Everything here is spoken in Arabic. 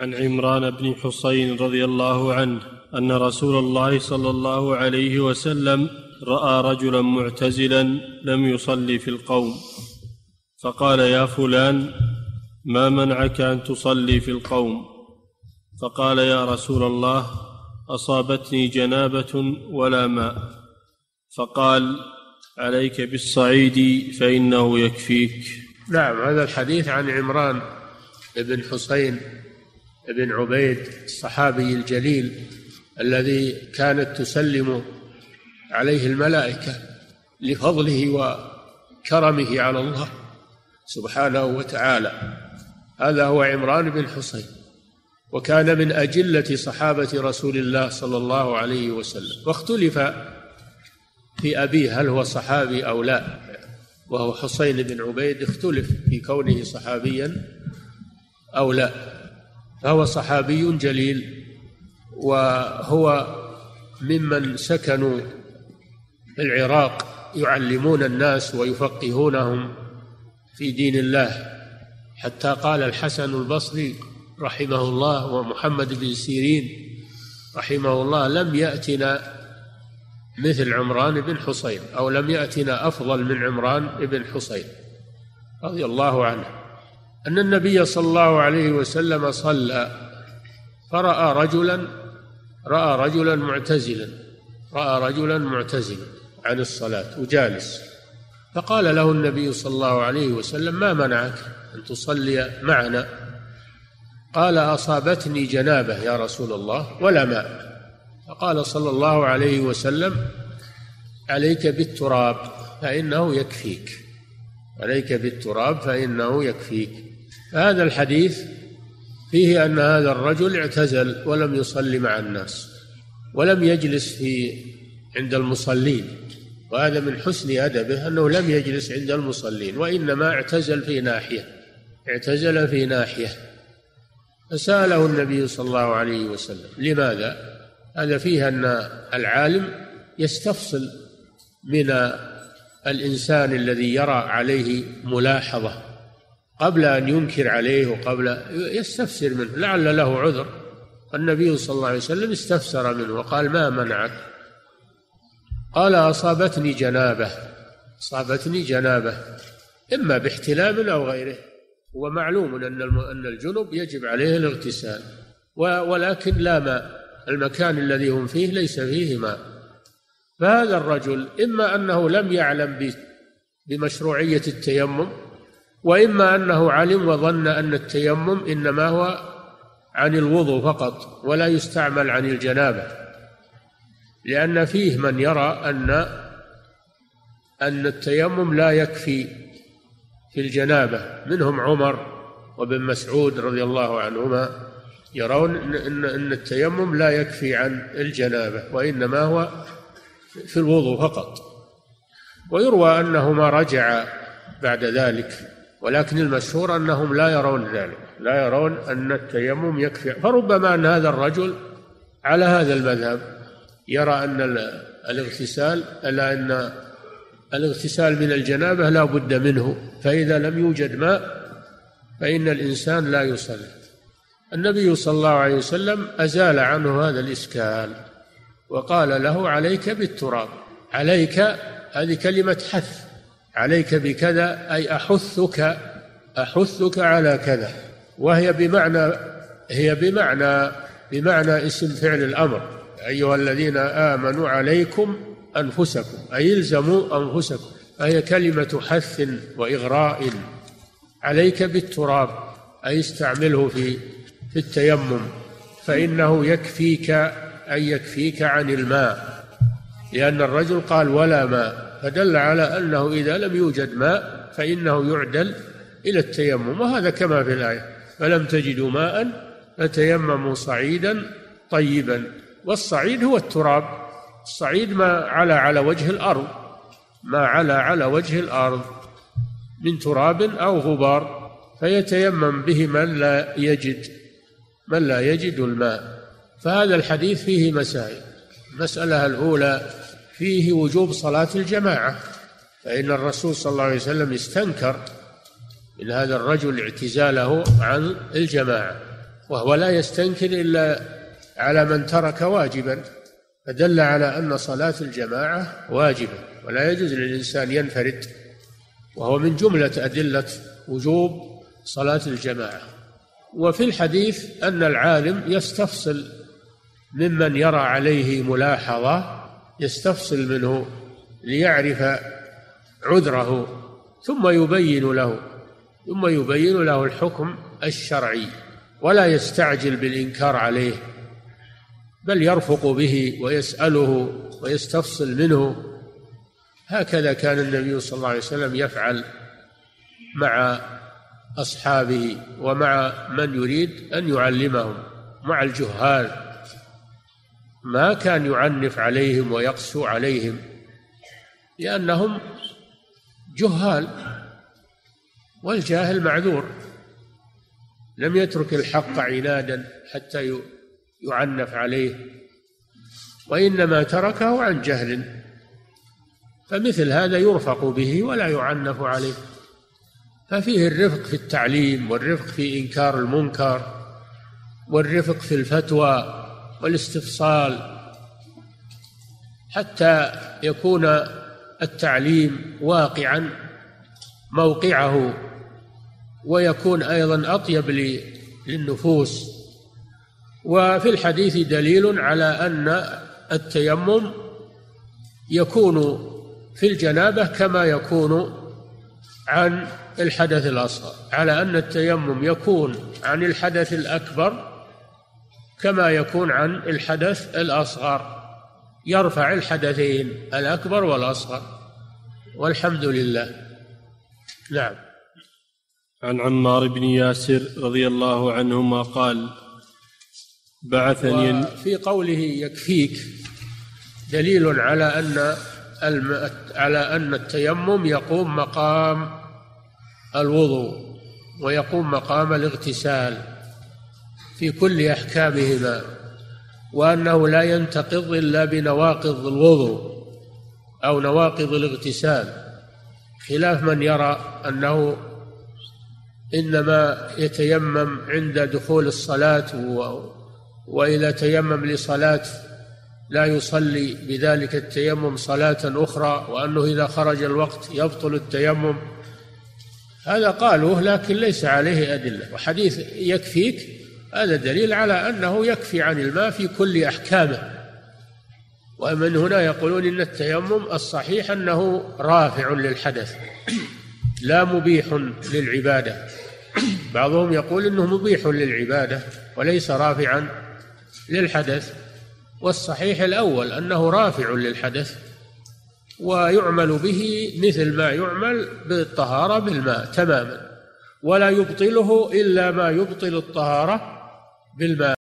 عن عمران بن حصين رضي الله عنه أن رسول الله صلى الله عليه وسلم رأى رجلا معتزلا لم يصلي في القوم. فقال يا فلان ما منعك أن تصلي في القوم؟ فقال يا رسول الله أصابتني جنابة ولا ماء. فقال عليك بالصعيد فإنه يكفيك. نعم هذا الحديث عن عمران بن حسين بن عبيد الصحابي الجليل الذي كانت تسلم عليه الملائكة لفضله وكرمه على الله سبحانه وتعالى. هذا هو عمران بن حسين وكان من أجلة صحابة رسول الله صلى الله عليه وسلم. واختلف في أبيه هل هو صحابي أو لا وهو حسين بن عبيد اختلف في كونه صحابيا أو لا. فهو صحابي جليل وهو ممن سكنوا العراق يعلمون الناس ويفقهونهم في دين الله. حتى قال الحسن البصري رحمه الله ومحمد بن سيرين رحمه الله لم يأتنا مثل عمران بن حصين أو لم يأتنا أفضل من عمران بن حصين. رضي الله عنه. أن النبي صلى الله عليه وسلم صلى فرأى رجلا رأى رجلا معتزلا رأى رجلا معتزلا عن الصلاة وجالس. فقال له النبي صلى الله عليه وسلم ما منعك أن تصلي معنا؟ قال أصابتني جنابة يا رسول الله ولا ماء. فقال صلى الله عليه وسلم عليك بالتراب فإنه يكفيك. عليك بالتراب فإنه يكفيك. هذا الحديث فيه أن هذا الرجل اعتزل ولم يصلي مع الناس ولم يجلس في عند المصلين وهذا من حسن أدبه أنه لم يجلس عند المصلين وإنما اعتزل في ناحية اعتزل في ناحية فسأله النبي صلى الله عليه وسلم لماذا؟ هذا فيه أن العالم يستفصل من الإنسان الذي يرى عليه ملاحظة قبل أن ينكر عليه وقبل يستفسر منه لعل له عذر. النبي صلى الله عليه وسلم استفسر منه وقال ما منعك؟ قال أصابتني جنابة أصابتني جنابة إما باحتلام أو غيره. ومعلوم أن أن الجنب يجب عليه الاغتسال ولكن لا ماء المكان الذي هم فيه ليس فيه ماء فهذا الرجل إما أنه لم يعلم بمشروعية التيمم وإما أنه علم وظن أن التيمم إنما هو عن الوضوء فقط ولا يستعمل عن الجنابة لأن فيه من يرى أن أن التيمم لا يكفي في الجنابة. منهم عمر وابن مسعود رضي الله عنهما يرون أن أن التيمم لا يكفي عن الجنابة وإنما هو في الوضوء فقط. ويروى أنهما رجع بعد ذلك ولكن المشهور أنهم لا يرون ذلك لا يرون أن التيمم يكفي. فربما أن هذا الرجل على هذا المذهب يرى أن الاغتسال ألا أن الاغتسال من الجنابة لا بد منه فإذا لم يوجد ماء فإن الإنسان لا يصلي. النبي صلى الله عليه وسلم أزال عنه هذا الإشكال وقال له عليك بالتراب عليك هذه كلمة حث عليك بكذا أي أحثك أحثك على كذا. وهي بمعنى هي بمعنى بمعنى اسم فعل الأمر. أيها الذين آمنوا عليكم أنفسكم أي الزموا أنفسكم. فهي كلمة حث وإغراء. عليك بالتراب أي استعمله في في التيمم. فإنه يكفيك أي يكفيك عن الماء. لأن الرجل قال ولا ماء. فدل على أنه إذا لم يوجد ماء فإنه يعدل إلى التيمم وهذا كما في الآية فلم تجدوا ماء فتيمموا صعيدا طيبا. والصعيد هو التراب الصعيد ما على على وجه الأرض ما على على وجه الأرض من تراب أو غبار فيتيمم به من لا يجد من لا يجد الماء. فهذا الحديث فيه مسائل. المسألة الأولى فيه وجوب صلاة الجماعة فإن الرسول صلى الله عليه وسلم استنكر من هذا الرجل اعتزاله عن الجماعة وهو لا يستنكر إلا على من ترك واجبا فدل على أن صلاة الجماعة واجبة ولا يجوز للإنسان ينفرد وهو من جملة أدلة وجوب صلاة الجماعة. وفي الحديث أن العالم يستفصل ممن يرى عليه ملاحظة يستفصل منه ليعرف عذره ثم يبين له ثم يبين له الحكم الشرعي ولا يستعجل بالإنكار عليه بل يرفق به ويسأله ويستفصل منه. هكذا كان النبي صلى الله عليه وسلم يفعل مع أصحابه ومع من يريد أن يعلمهم مع الجهال. ما كان يعنف عليهم ويقسو عليهم لأنهم جهال والجاهل معذور لم يترك الحق عنادا حتى يعنف عليه وإنما تركه عن جهل فمثل هذا يرفق به ولا يعنف عليه. ففيه الرفق في التعليم والرفق في إنكار المنكر والرفق في الفتوى والاستفصال حتى يكون التعليم واقعا موقعه ويكون أيضا أطيب للنفوس. وفي الحديث دليل على أن التيمم يكون في الجنابة كما يكون عن الحدث الأصغر على أن التيمم يكون عن الحدث الأكبر كما يكون عن الحدث الأصغر. يرفع الحدثين الأكبر والأصغر. والحمد لله. نعم. عن عمار بن ياسر رضي الله عنهما قال بعثني في قوله يكفيك دليل على أن الم... على أن التيمم يقوم مقام الوضوء ويقوم مقام الاغتسال. في كل أحكامهما وأنه لا ينتقض إلا بنواقض الوضوء أو نواقض الاغتسال خلاف من يرى أنه إنما يتيمم عند دخول الصلاة و... وإذا تيمم لصلاة لا يصلي بذلك التيمم صلاة أخرى وأنه إذا خرج الوقت يبطل التيمم. هذا قالوه لكن ليس عليه أدلة وحديث يكفيك هذا دليل على أنه يكفي عن الماء في كل أحكامه. ومن هنا يقولون إن التيمم الصحيح أنه رافع للحدث لا مبيح للعبادة. بعضهم يقول إنه مبيح للعبادة وليس رافعا للحدث. والصحيح الأول أنه رافع للحدث ويعمل به مثل ما يعمل بالطهارة بالماء تماما ولا يبطله إلا ما يبطل الطهارة بالماء